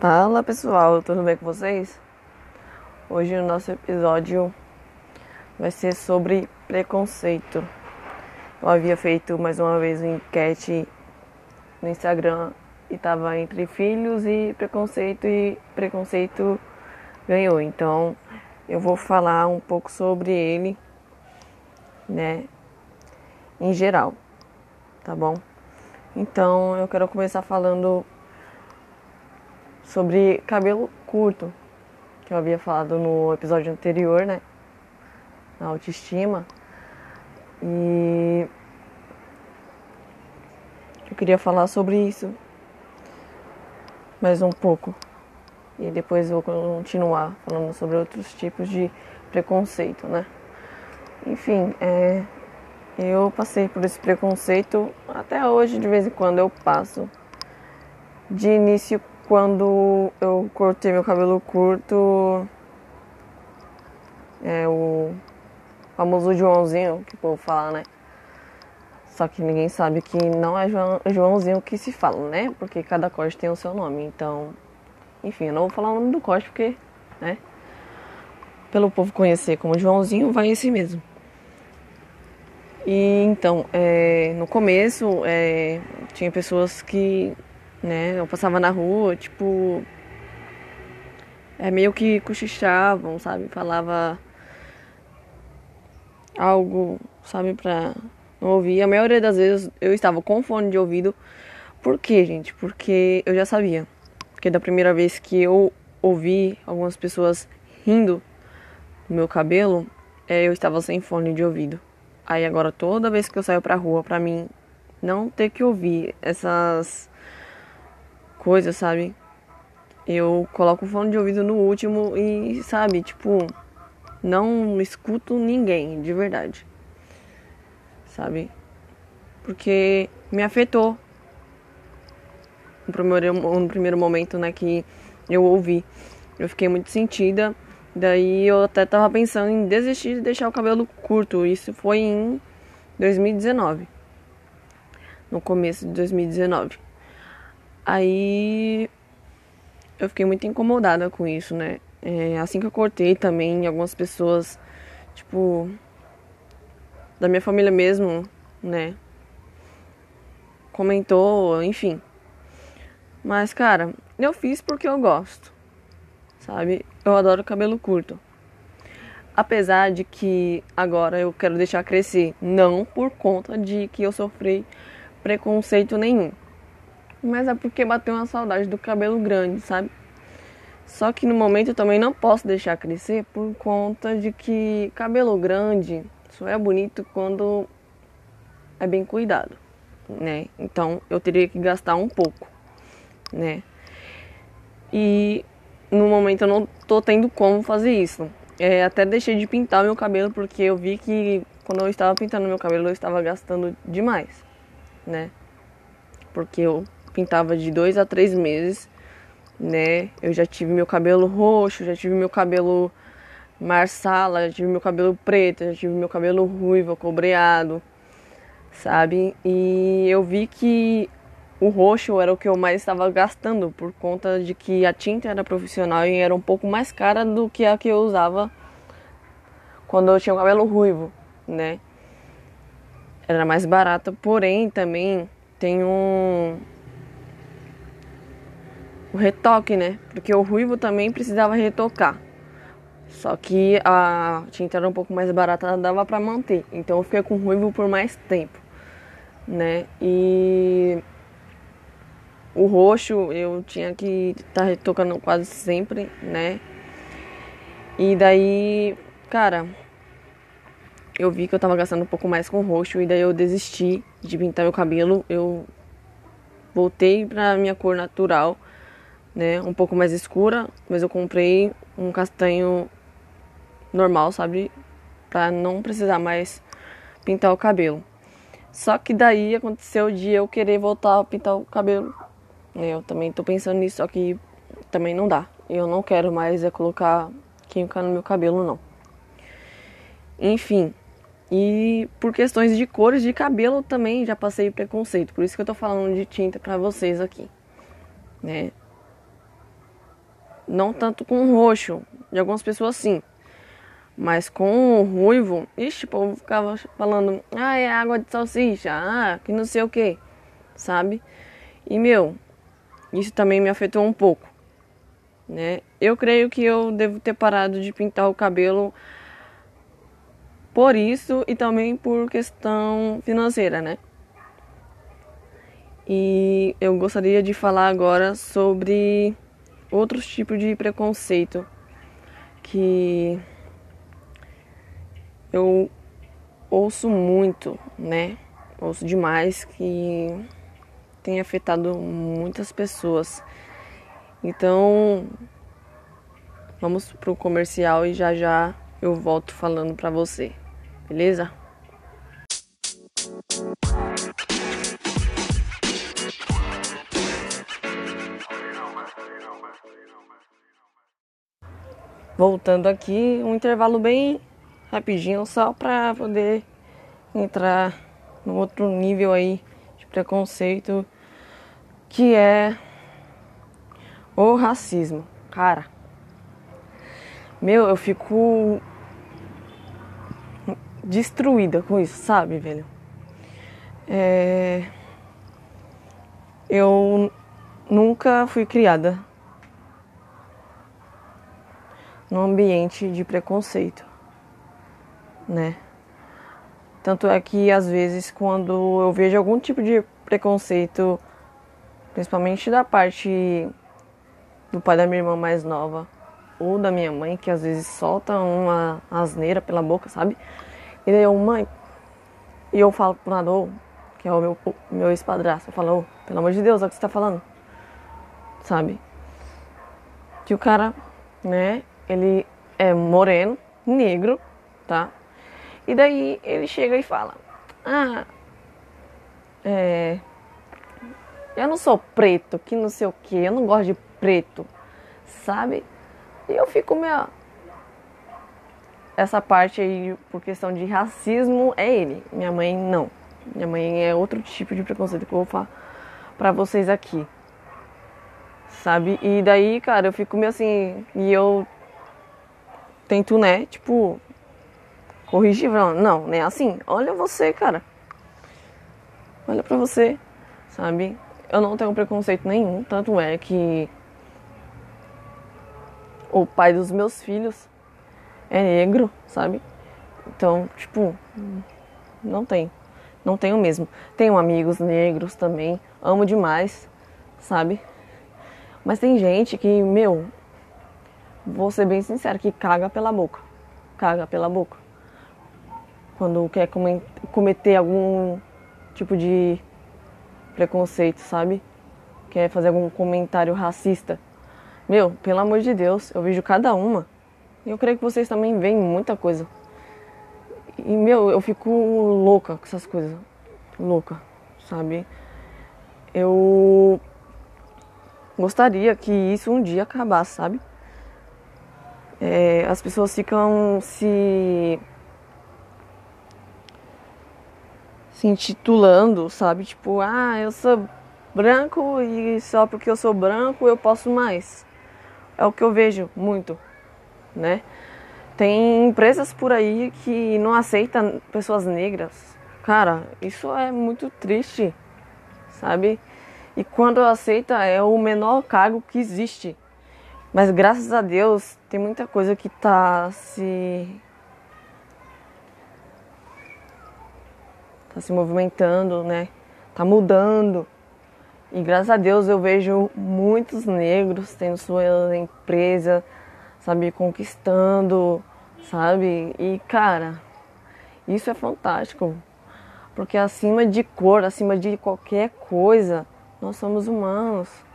Fala pessoal, tudo bem com vocês? Hoje o nosso episódio vai ser sobre preconceito. Eu havia feito mais uma vez uma enquete no Instagram e estava entre filhos e preconceito e preconceito ganhou. Então eu vou falar um pouco sobre ele, né, em geral, tá bom? Então eu quero começar falando sobre cabelo curto, que eu havia falado no episódio anterior, né? Na autoestima. E eu queria falar sobre isso mais um pouco. E depois vou continuar falando sobre outros tipos de preconceito, né? Enfim, é, eu passei por esse preconceito até hoje, de vez em quando eu passo. De início quando eu cortei meu cabelo curto, é o famoso Joãozinho, que o povo fala, né? Só que ninguém sabe que não é Joãozinho que se fala, né? Porque cada corte tem o seu nome. Então, enfim, eu não vou falar o nome do corte porque, né? Pelo povo conhecer como Joãozinho, vai esse mesmo. E então, é, no começo, é, tinha pessoas que né? Eu passava na rua, tipo. É meio que cochichavam, sabe? Falava algo, sabe, pra não ouvir. A maioria das vezes eu estava com fone de ouvido. Por quê, gente? Porque eu já sabia. Porque da primeira vez que eu ouvi algumas pessoas rindo do meu cabelo, é, eu estava sem fone de ouvido. Aí agora toda vez que eu saio pra rua, pra mim não ter que ouvir essas coisa, sabe? Eu coloco o fone de ouvido no último e, sabe, tipo, não escuto ninguém, de verdade. Sabe? Porque me afetou. No primeiro, no primeiro momento, né, que eu ouvi. Eu fiquei muito sentida. Daí eu até tava pensando em desistir de deixar o cabelo curto. Isso foi em 2019. No começo de 2019. Aí eu fiquei muito incomodada com isso, né? É, assim que eu cortei também, algumas pessoas, tipo, da minha família mesmo, né? Comentou, enfim. Mas, cara, eu fiz porque eu gosto, sabe? Eu adoro cabelo curto. Apesar de que agora eu quero deixar crescer, não por conta de que eu sofri preconceito nenhum mas é porque bateu uma saudade do cabelo grande, sabe? Só que no momento eu também não posso deixar crescer por conta de que cabelo grande só é bonito quando é bem cuidado, né? Então eu teria que gastar um pouco, né? E no momento eu não tô tendo como fazer isso. É, até deixei de pintar meu cabelo porque eu vi que quando eu estava pintando meu cabelo eu estava gastando demais, né? Porque eu pintava de dois a três meses, né? Eu já tive meu cabelo roxo, já tive meu cabelo marsala, já tive meu cabelo preto, já tive meu cabelo ruivo, cobreado, sabe? E eu vi que o roxo era o que eu mais estava gastando por conta de que a tinta era profissional e era um pouco mais cara do que a que eu usava quando eu tinha o cabelo ruivo, né? Era mais barata, porém também tem um o retoque, né? Porque o ruivo também precisava retocar. Só que a tinta era um pouco mais barata, dava para manter. Então eu fiquei com ruivo por mais tempo, né? E o roxo eu tinha que estar tá retocando quase sempre, né? E daí, cara, eu vi que eu tava gastando um pouco mais com roxo e daí eu desisti de pintar meu cabelo. Eu voltei pra minha cor natural né? Um pouco mais escura, mas eu comprei um castanho normal, sabe? Pra não precisar mais pintar o cabelo. Só que daí aconteceu o dia eu querer voltar a pintar o cabelo. Né? Eu também tô pensando nisso, só que também não dá. Eu não quero mais é colocar química no meu cabelo, não. Enfim, e por questões de cores de cabelo também já passei preconceito. Por isso que eu tô falando de tinta pra vocês aqui, né? Não tanto com roxo, de algumas pessoas sim. Mas com o ruivo, ixi, o povo ficava falando, ah, é água de salsicha, ah, que não sei o que, sabe? E meu, isso também me afetou um pouco, né? Eu creio que eu devo ter parado de pintar o cabelo por isso e também por questão financeira, né? E eu gostaria de falar agora sobre outros tipos de preconceito que eu ouço muito, né? Ouço demais que tem afetado muitas pessoas. Então, vamos pro comercial e já já eu volto falando pra você. Beleza? Voltando aqui, um intervalo bem rapidinho só para poder entrar no outro nível aí de preconceito que é o racismo. Cara, meu, eu fico destruída com isso, sabe, velho? É... Eu nunca fui criada num ambiente de preconceito né? Tanto é que às vezes quando eu vejo algum tipo de preconceito, principalmente da parte do pai da minha irmã mais nova ou da minha mãe, que às vezes solta uma asneira pela boca, sabe? E daí eu, mãe, e eu falo pro Nador, que é o meu, meu ex-padrasto, eu falo, oh, pelo amor de Deus, é o que você tá falando, sabe? Que o cara, né, ele é moreno, negro, tá? E daí ele chega e fala: Ah, é. Eu não sou preto, que não sei o que, eu não gosto de preto, sabe? E eu fico meio. Essa parte aí, por questão de racismo, é ele. Minha mãe não. Minha mãe é outro tipo de preconceito que eu vou falar pra vocês aqui. Sabe? E daí, cara, eu fico meio assim. E eu tento, né? Tipo, corrigir, falando, não, nem assim. Olha você, cara. Olha pra você, sabe? Eu não tenho preconceito nenhum, tanto é que o pai dos meus filhos é negro, sabe? Então, tipo, não tem. Não tenho mesmo. Tenho amigos negros também, amo demais, sabe? Mas tem gente que, meu, vou ser bem sincero, que caga pela boca. Caga pela boca quando quer cometer algum tipo de preconceito, sabe? Quer fazer algum comentário racista. Meu, pelo amor de Deus, eu vejo cada uma. E eu creio que vocês também veem muita coisa. E, meu, eu fico louca com essas coisas. Louca, sabe? Eu gostaria que isso um dia acabasse, sabe? É, as pessoas ficam se se intitulando, sabe? Tipo, ah, eu sou branco e só porque eu sou branco eu posso mais. É o que eu vejo muito, né? Tem empresas por aí que não aceitam pessoas negras. Cara, isso é muito triste, sabe? E quando aceita é o menor cargo que existe. Mas graças a Deus tem muita coisa que tá se tá se movimentando, né? Tá mudando. E graças a Deus eu vejo muitos negros tendo sua empresa, sabe, conquistando, sabe? E cara, isso é fantástico. Porque acima de cor, acima de qualquer coisa, nós somos humanos.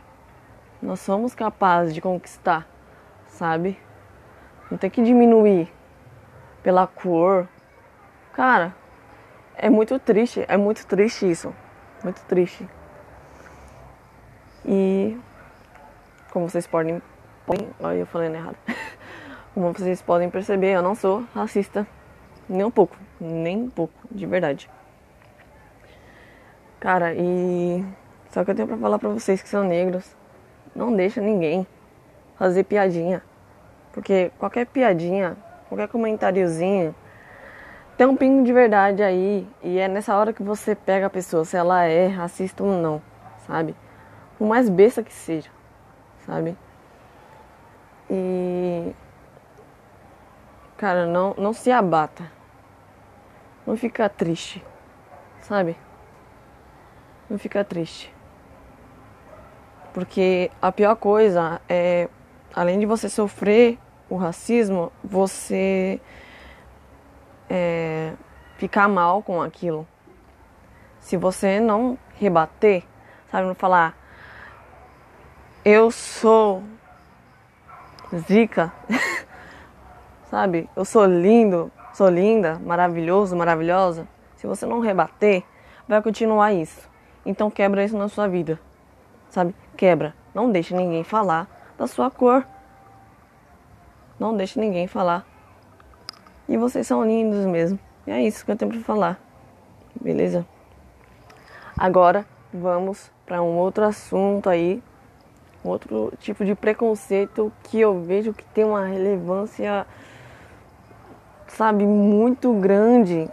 Nós somos capazes de conquistar, sabe? Não tem que diminuir pela cor. Cara, é muito triste, é muito triste isso. Muito triste. E como vocês podem. olha, eu falando errado. Como vocês podem perceber, eu não sou racista. Nem um pouco. Nem um pouco, de verdade. Cara, e. Só que eu tenho pra falar pra vocês que são negros. Não deixa ninguém fazer piadinha. Porque qualquer piadinha, qualquer comentáriozinho, tem um pingo de verdade aí. E é nessa hora que você pega a pessoa, se ela é racista ou não, sabe? Por mais besta que seja, sabe? E. Cara, não, não se abata. Não fica triste, sabe? Não fica triste. Porque a pior coisa é, além de você sofrer o racismo, você é, ficar mal com aquilo. Se você não rebater, sabe, não falar, eu sou zica, sabe, eu sou lindo, sou linda, maravilhoso, maravilhosa. Se você não rebater, vai continuar isso. Então quebra isso na sua vida, sabe? Quebra. Não deixe ninguém falar da sua cor. Não deixe ninguém falar. E vocês são lindos mesmo. E é isso que eu tenho para falar. Beleza? Agora vamos para um outro assunto aí, outro tipo de preconceito que eu vejo que tem uma relevância, sabe, muito grande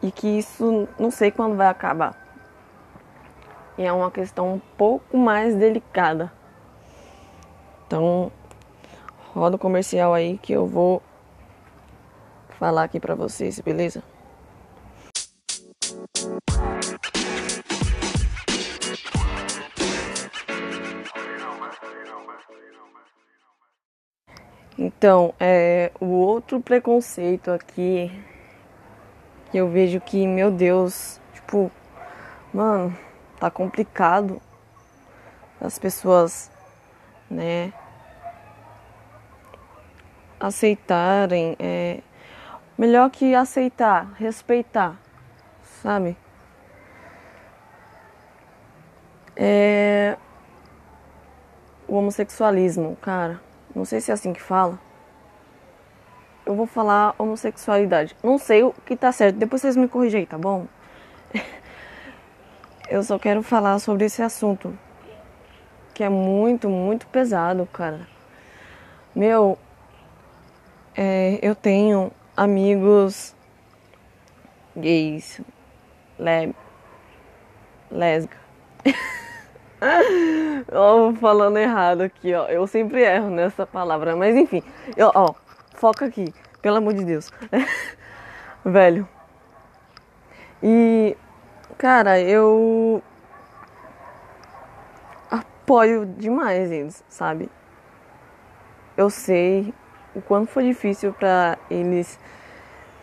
e que isso não sei quando vai acabar. E é uma questão um pouco mais delicada. Então, roda o comercial aí que eu vou falar aqui para vocês, beleza? Então, é, o outro preconceito aqui que eu vejo que, meu Deus, tipo, mano, tá complicado as pessoas, né, aceitarem, é, melhor que aceitar, respeitar, sabe? É, o homossexualismo, cara, não sei se é assim que fala. Eu vou falar homossexualidade. Não sei o que tá certo. Depois vocês me corrigem, tá bom? Eu só quero falar sobre esse assunto. Que é muito, muito pesado, cara. Meu, é, eu tenho amigos gays, le, lesga. ó, falando errado aqui, ó. Eu sempre erro nessa palavra, mas enfim. Eu, ó, foca aqui, pelo amor de Deus. Velho. E Cara, eu apoio demais eles, sabe? Eu sei o quanto foi difícil para eles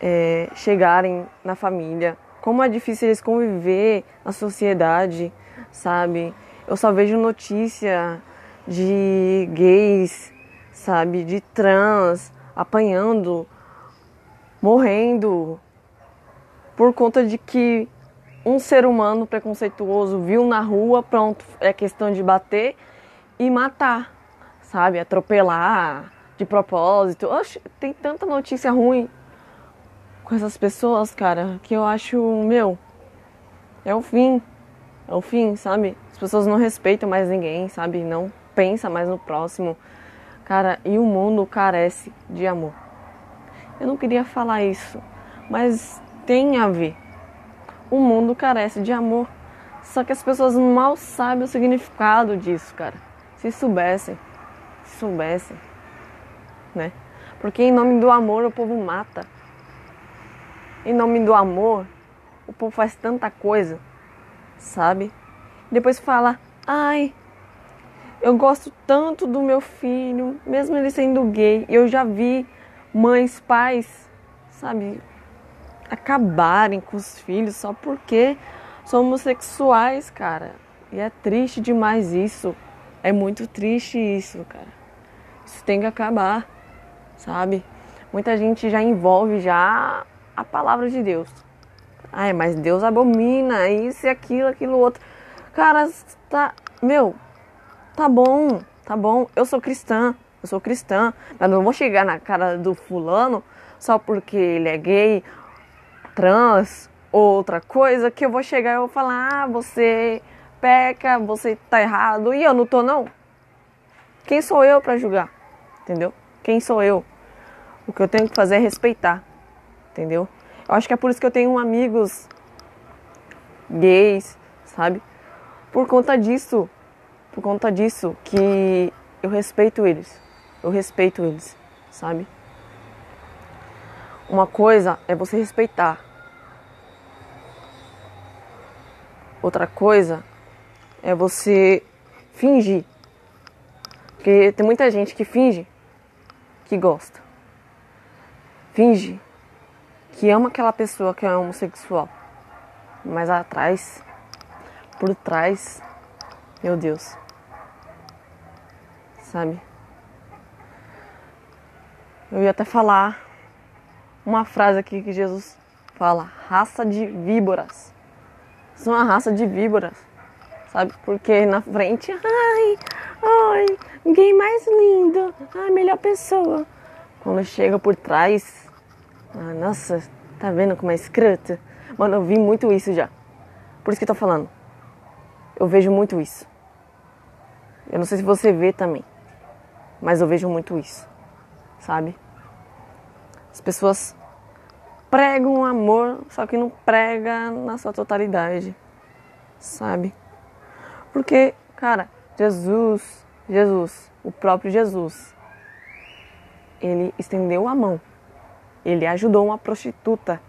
é, chegarem na família, como é difícil eles conviver na sociedade, sabe? Eu só vejo notícia de gays, sabe? De trans apanhando, morrendo por conta de que um ser humano preconceituoso viu na rua, pronto, é questão de bater e matar, sabe? Atropelar de propósito. Oxe, tem tanta notícia ruim com essas pessoas, cara, que eu acho, meu, é o fim. É o fim, sabe? As pessoas não respeitam mais ninguém, sabe? Não pensa mais no próximo. Cara, e o mundo carece de amor. Eu não queria falar isso, mas tem a ver o mundo carece de amor. Só que as pessoas mal sabem o significado disso, cara. Se soubessem, se soubessem, né? Porque em nome do amor o povo mata. Em nome do amor, o povo faz tanta coisa, sabe? Depois fala: "Ai, eu gosto tanto do meu filho, mesmo ele sendo gay. Eu já vi mães, pais, sabe, acabarem com os filhos só porque são homossexuais, cara. E é triste demais isso. É muito triste isso, cara. Isso tem que acabar, sabe? Muita gente já envolve já a palavra de Deus. Ai, mas Deus abomina isso e aquilo, aquilo outro. Cara, tá, meu, tá bom, tá bom. Eu sou cristã, eu sou cristã, mas não vou chegar na cara do fulano só porque ele é gay trans ou outra coisa que eu vou chegar e vou falar: ah, você peca, você tá errado e eu não tô, não. Quem sou eu para julgar? Entendeu? Quem sou eu? O que eu tenho que fazer é respeitar. Entendeu? Eu acho que é por isso que eu tenho amigos gays, sabe? Por conta disso, por conta disso que eu respeito eles. Eu respeito eles, sabe? Uma coisa é você respeitar. Outra coisa é você fingir. Porque tem muita gente que finge que gosta. Finge que ama aquela pessoa que é homossexual. Mas atrás, por trás, meu Deus. Sabe? Eu ia até falar uma frase aqui que Jesus fala: raça de víboras. São uma raça de víboras, sabe? Porque na frente, ai, ai, ninguém mais lindo, ai, melhor pessoa. Quando chega por trás, ah, nossa, tá vendo como é escrota? Mano, eu vi muito isso já. Por isso que eu tô falando. Eu vejo muito isso. Eu não sei se você vê também, mas eu vejo muito isso, sabe? As pessoas pregam amor, só que não prega na sua totalidade, sabe? Porque, cara, Jesus, Jesus, o próprio Jesus, ele estendeu a mão. Ele ajudou uma prostituta,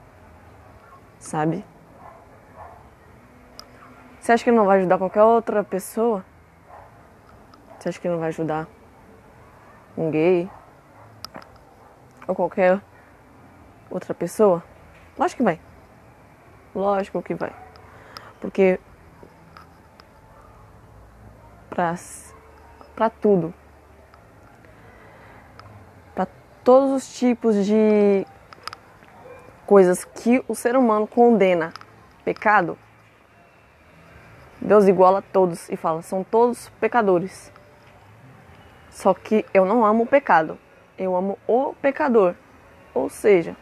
sabe? Você acha que ele não vai ajudar qualquer outra pessoa? Você acha que ele não vai ajudar um gay? Ou qualquer outra pessoa? Lógico que vai. Lógico que vai. Porque pra tudo. Pra todos os tipos de coisas que o ser humano condena pecado, Deus iguala todos e fala: são todos pecadores. Só que eu não amo o pecado, eu amo o pecador. Ou seja,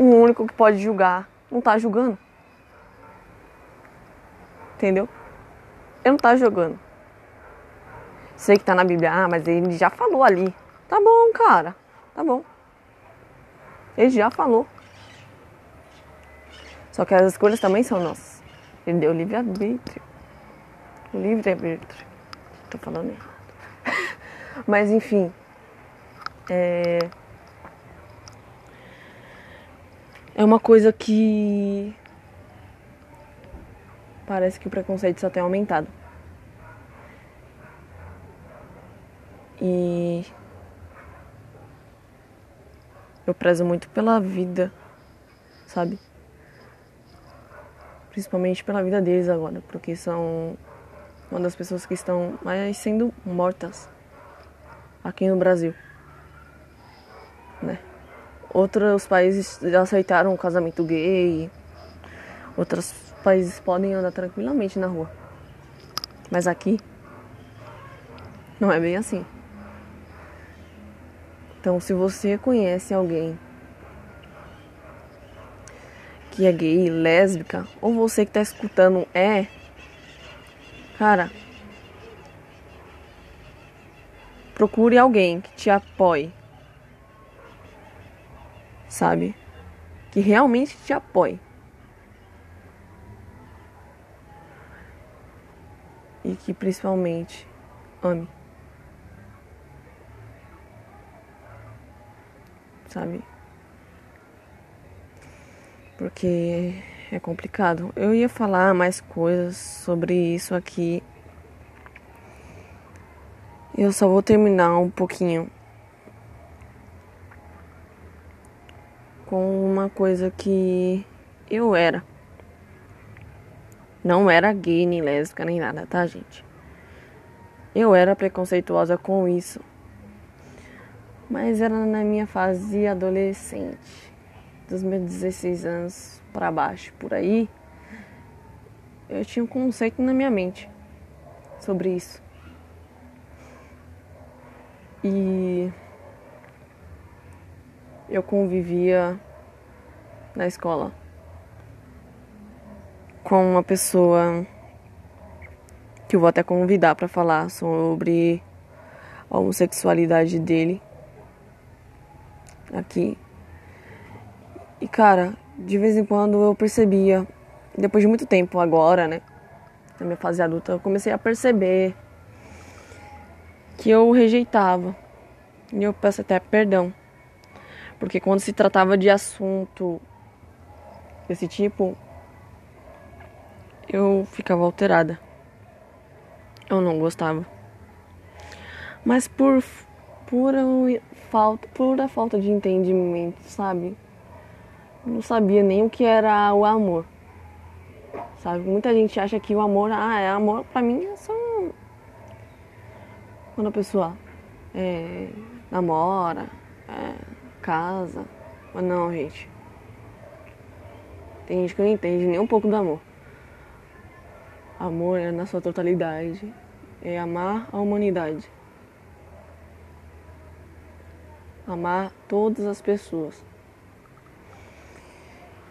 o único que pode julgar não está julgando. Entendeu? Ele não está julgando. Sei que está na Bíblia, ah, mas ele já falou ali. Tá bom, cara. Tá bom. Ele já falou. Só que as escolhas também são nossas. Ele deu livre-arbítrio. Livre-arbítrio. Tô falando errado. Mas enfim. É... É uma coisa que parece que o preconceito só tem aumentado. E eu prezo muito pela vida, sabe? Principalmente pela vida deles agora, porque são uma das pessoas que estão mais sendo mortas aqui no Brasil? Outros países aceitaram o casamento gay. Outros países podem andar tranquilamente na rua. Mas aqui não é bem assim. Então, se você conhece alguém que é gay, lésbica, ou você que tá escutando é, cara, procure alguém que te apoie sabe? Que realmente te apoie. E que principalmente ame. Sabe? Porque é complicado. Eu ia falar mais coisas sobre isso aqui. Eu só vou terminar um pouquinho com uma coisa que eu era. Não era gay, nem lésbica, nem nada, tá, gente? Eu era preconceituosa com isso. Mas era na minha fase adolescente, dos meus 16 anos para baixo, por aí. Eu tinha um conceito na minha mente sobre isso. E eu convivia na escola com uma pessoa que eu vou até convidar para falar sobre a homossexualidade dele aqui. E cara, de vez em quando eu percebia, depois de muito tempo agora, né, na minha fase adulta, eu comecei a perceber que eu rejeitava. E eu peço até perdão. Porque quando se tratava de assunto desse tipo, eu ficava alterada. Eu não gostava. Mas por pura falta, pura falta de entendimento, sabe? Eu não sabia nem o que era o amor. Sabe? Muita gente acha que o amor, ah, é amor, pra mim é só quando a pessoa é, namora, é, casa. Mas não, gente. Tem gente que não entende nem um pouco do amor. Amor é na sua totalidade. É amar a humanidade. Amar todas as pessoas.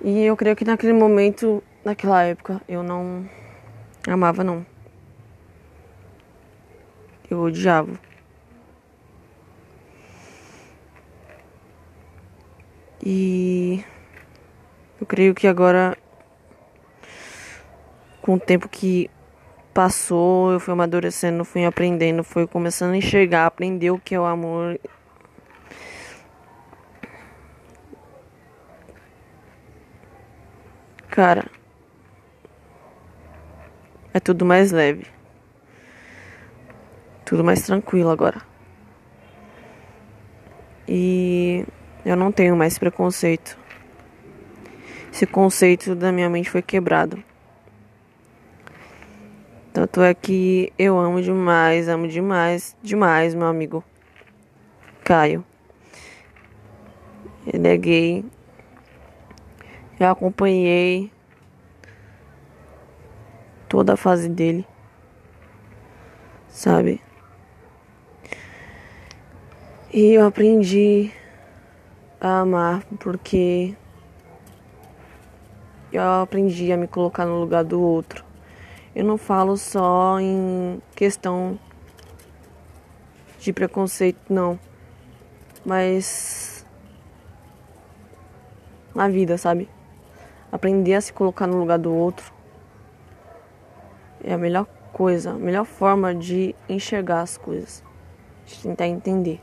E eu creio que naquele momento, naquela época, eu não amava não. Eu odiava. E eu creio que agora, com o tempo que passou, eu fui amadurecendo, fui aprendendo, fui começando a enxergar, aprender o que é o amor. Cara, é tudo mais leve. Tudo mais tranquilo agora. E eu não tenho mais preconceito. Esse conceito da minha mente foi quebrado. Tanto é que eu amo demais, amo demais, demais meu amigo Caio. Ele é gay. Eu acompanhei toda a fase dele. Sabe? E eu aprendi a amar porque eu aprendi a me colocar no lugar do outro. Eu não falo só em questão de preconceito, não. Mas na vida, sabe? Aprender a se colocar no lugar do outro é a melhor coisa, a melhor forma de enxergar as coisas, de tentar entender,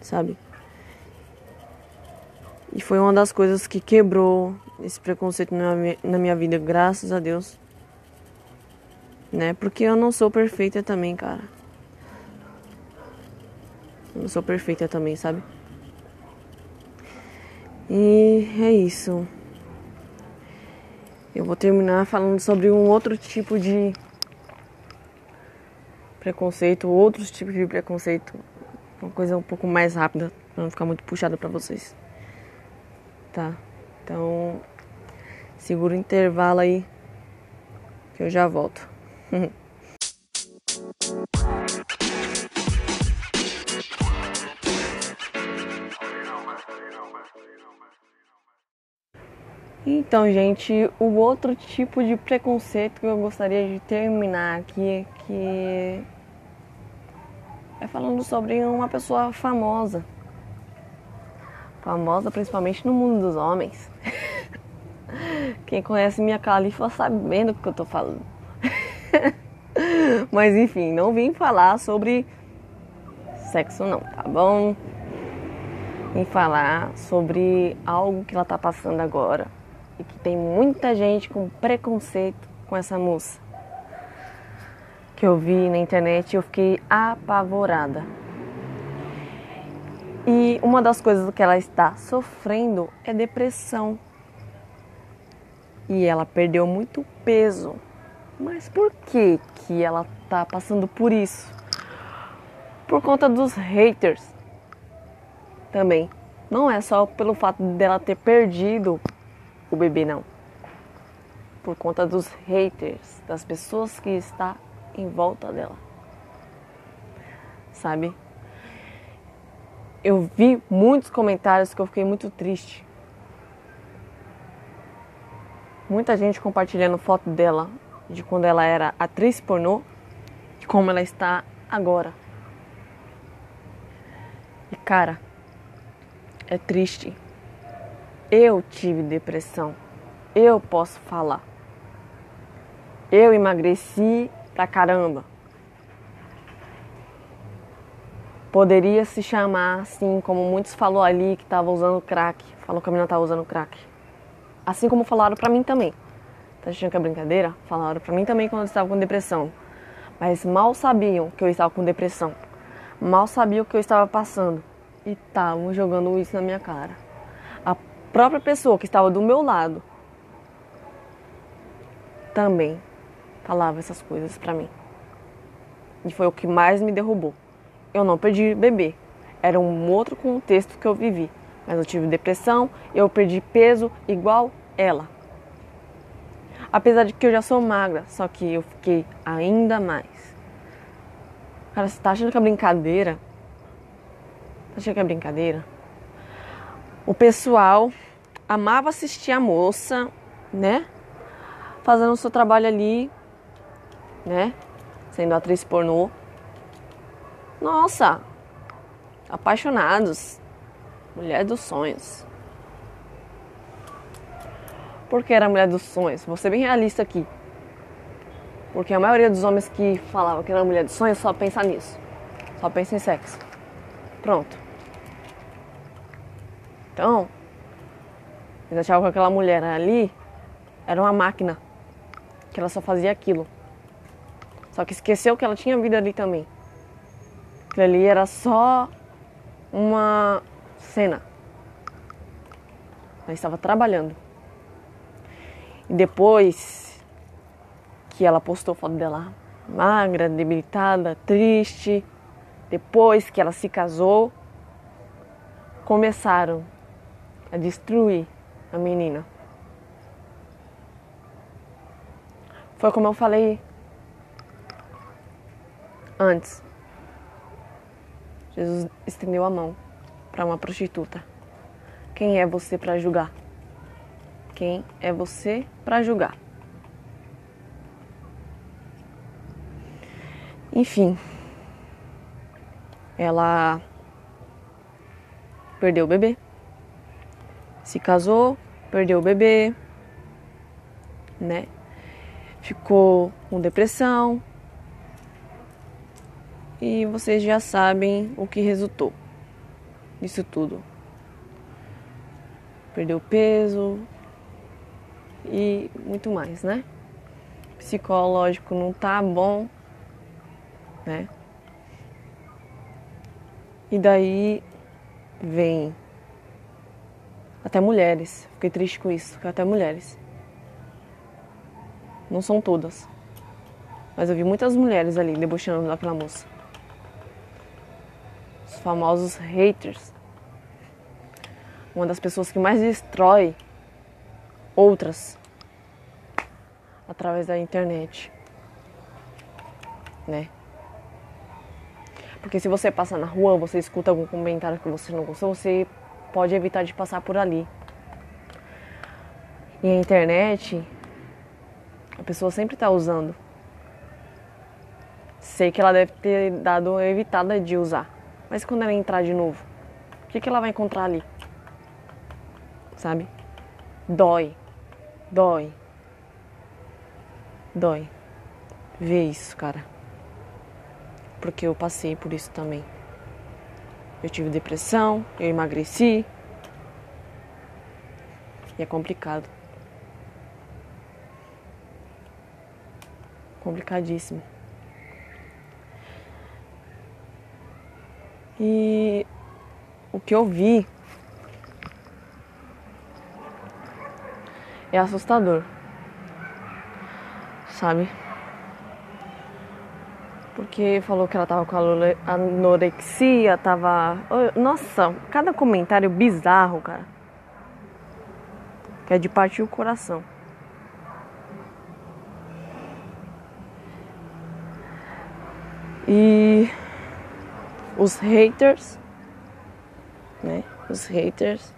sabe? E foi uma das coisas que quebrou esse preconceito na minha, vida, graças a Deus. Né? Porque eu não sou perfeita também, cara. Eu não sou perfeita também, sabe? E é isso. Eu vou terminar falando sobre um outro tipo de preconceito, outros tipos de preconceito. Uma coisa um pouco mais rápida, pra não ficar muito puxada para vocês tá? Então, segura o intervalo aí que eu já volto. Então, gente, o outro tipo de preconceito que eu gostaria de terminar aqui, que é falando sobre uma pessoa famosa famosa principalmente no mundo dos homens. Quem conhece minha califa sabendo o que eu tô falando. Mas enfim, não vim falar sobre sexo não, tá bom? Vim falar sobre algo que ela tá passando agora e que tem muita gente com preconceito com essa moça. Que eu vi na internet e eu fiquei apavorada. E uma das coisas que ela está sofrendo é depressão. E ela perdeu muito peso. Mas por que que ela está passando por isso? Por conta dos haters. Também. Não é só pelo fato dela ter perdido o bebê não. Por conta dos haters, das pessoas que está em volta dela. Sabe? Eu vi muitos comentários que eu fiquei muito triste. Muita gente compartilhando foto dela de quando ela era atriz pornô de como ela está agora. E cara, é triste. Eu tive depressão. Eu posso falar. Eu emagreci pra caramba. Poderia se chamar assim, como muitos falou ali que tava usando crack. Falou que a menina tava usando crack. Assim como falaram pra mim também. Tá achando que é brincadeira? Falaram pra mim também quando eu estava com depressão. Mas mal sabiam que eu estava com depressão. Mal sabiam o que eu estava passando. E estavam jogando isso na minha cara. A própria pessoa que estava do meu lado também falava essas coisas pra mim. E foi o que mais me derrubou. Eu não perdi bebê. Era um outro contexto que eu vivi. Mas eu tive depressão, eu perdi peso igual ela. Apesar de que eu já sou magra, só que eu fiquei ainda mais. Cara, você tá achando que é brincadeira? Tá achando que é brincadeira? O pessoal amava assistir a moça, né? Fazendo o seu trabalho ali, né? Sendo atriz pornô. Nossa! Apaixonados. Mulher dos sonhos. Porque era a mulher dos sonhos. Vou ser bem realista aqui. Porque a maioria dos homens que falavam que era mulher dos sonhos só pensa nisso. Só pensa em sexo. Pronto. Então, eles achavam que aquela mulher ali era uma máquina. Que ela só fazia aquilo. Só que esqueceu que ela tinha vida ali também. Aquilo ali era só uma cena. Ela estava trabalhando. E depois que ela postou foto dela magra, debilitada, triste, depois que ela se casou, começaram a destruir a menina. Foi como eu falei antes. Jesus estendeu a mão para uma prostituta. Quem é você para julgar? Quem é você para julgar? Enfim, ela perdeu o bebê, se casou, perdeu o bebê, né? Ficou com depressão. E vocês já sabem o que resultou disso tudo. Perdeu peso, e muito mais, né? Psicológico não tá bom, né? E daí vem até mulheres. Fiquei triste com isso, até mulheres. Não são todas. Mas eu vi muitas mulheres ali debochando daquela moça. Os famosos haters. Uma das pessoas que mais destrói outras através da internet, né? Porque se você passa na rua, você escuta algum comentário que você não gostou, você pode evitar de passar por ali. E a internet, a pessoa sempre está usando. Sei que ela deve ter dado evitada de usar. Mas quando ela entrar de novo, o que, que ela vai encontrar ali? Sabe? Dói. Dói. Dói. Ver isso, cara. Porque eu passei por isso também. Eu tive depressão, eu emagreci. E é complicado. Complicadíssimo. E o que eu vi é assustador. Sabe? Porque falou que ela tava com anorexia, tava. Nossa, cada comentário bizarro, cara. Que é de partir o coração. E os haters, né? Os haters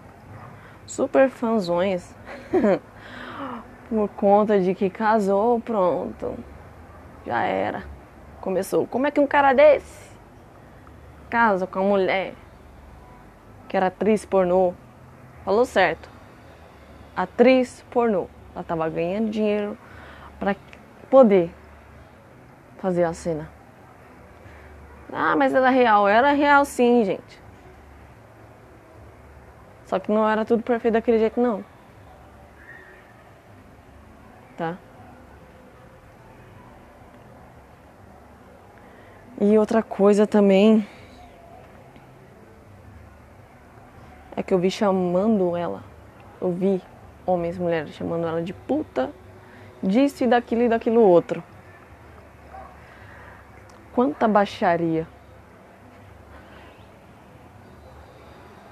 super fãzões por conta de que casou, pronto, já era. começou. Como é que um cara desse casa com uma mulher que era atriz pornô? Falou certo. Atriz pornô. Ela tava ganhando dinheiro para poder fazer a cena. Ah, mas era real. Era real sim, gente. Só que não era tudo perfeito daquele jeito, não. Tá? E outra coisa também é que eu vi chamando ela. Eu vi homens e mulheres chamando ela de puta, disso e daquilo e daquilo outro. Quanta baixaria.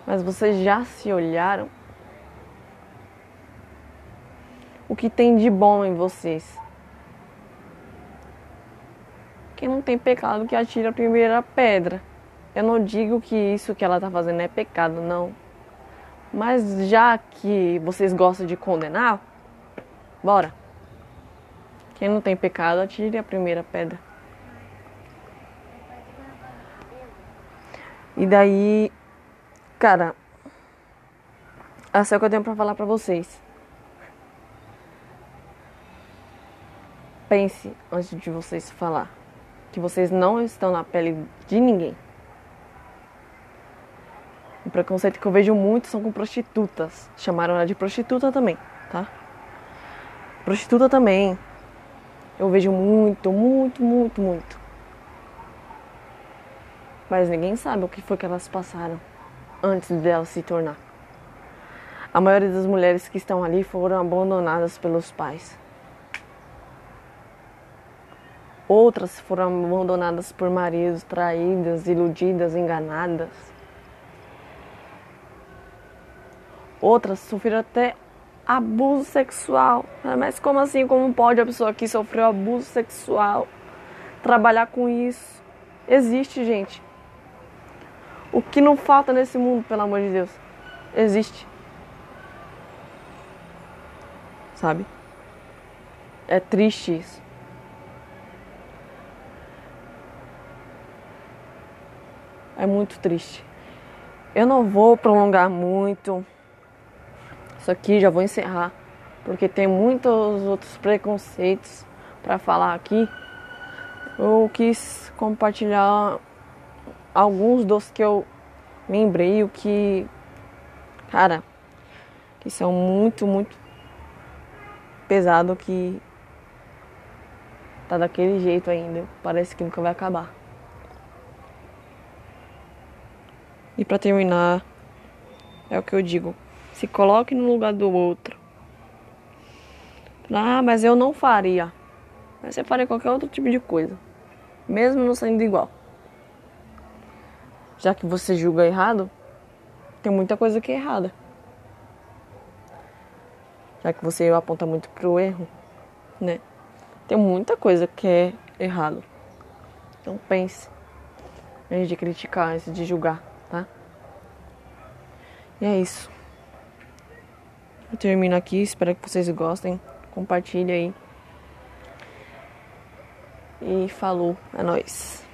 Mas vocês já se olharam? O que tem de bom em vocês? Quem não tem pecado que atire a primeira pedra. Eu não digo que isso que ela está fazendo é pecado, não. Mas já que vocês gostam de condenar, bora. Quem não tem pecado, atire a primeira pedra. E daí Cara, essa é o que eu tenho pra falar pra vocês. Pense antes de vocês falar que vocês não estão na pele de ninguém. O preconceito que eu vejo muito são com prostitutas. Chamaram ela de prostituta também, tá? Prostituta também. Eu vejo muito, muito, muito, muito. Mas ninguém sabe o que foi que elas passaram antes dela se tornar. A maioria das mulheres que estão ali foram abandonadas pelos pais. Outras foram abandonadas por maridos, traídas, iludidas, enganadas. Outras sofreram até abuso sexual. Mas como assim? Como pode a pessoa que sofreu abuso sexual trabalhar com isso? Existe, gente. O que não falta nesse mundo, pelo amor de Deus, existe. Sabe? É triste isso. É muito triste. Eu não vou prolongar muito. Isso aqui já vou encerrar, porque tem muitos outros preconceitos para falar aqui. Eu quis compartilhar alguns dos que eu lembrei o que, cara, que são muito, muito pesado que tá daquele jeito ainda. Parece que nunca vai acabar. E para terminar, é o que eu digo: se coloque no lugar do outro. Ah, mas eu não faria. Mas você faria qualquer outro tipo de coisa, mesmo não sendo igual já que você julga errado, tem muita coisa que é errada. Já que você aponta muito pro erro, né? Tem muita coisa que é errado. Então pense antes de criticar, antes de julgar, tá? E é isso. Eu termino aqui, espero que vocês gostem. Compartilhe aí. E falou, é nóis.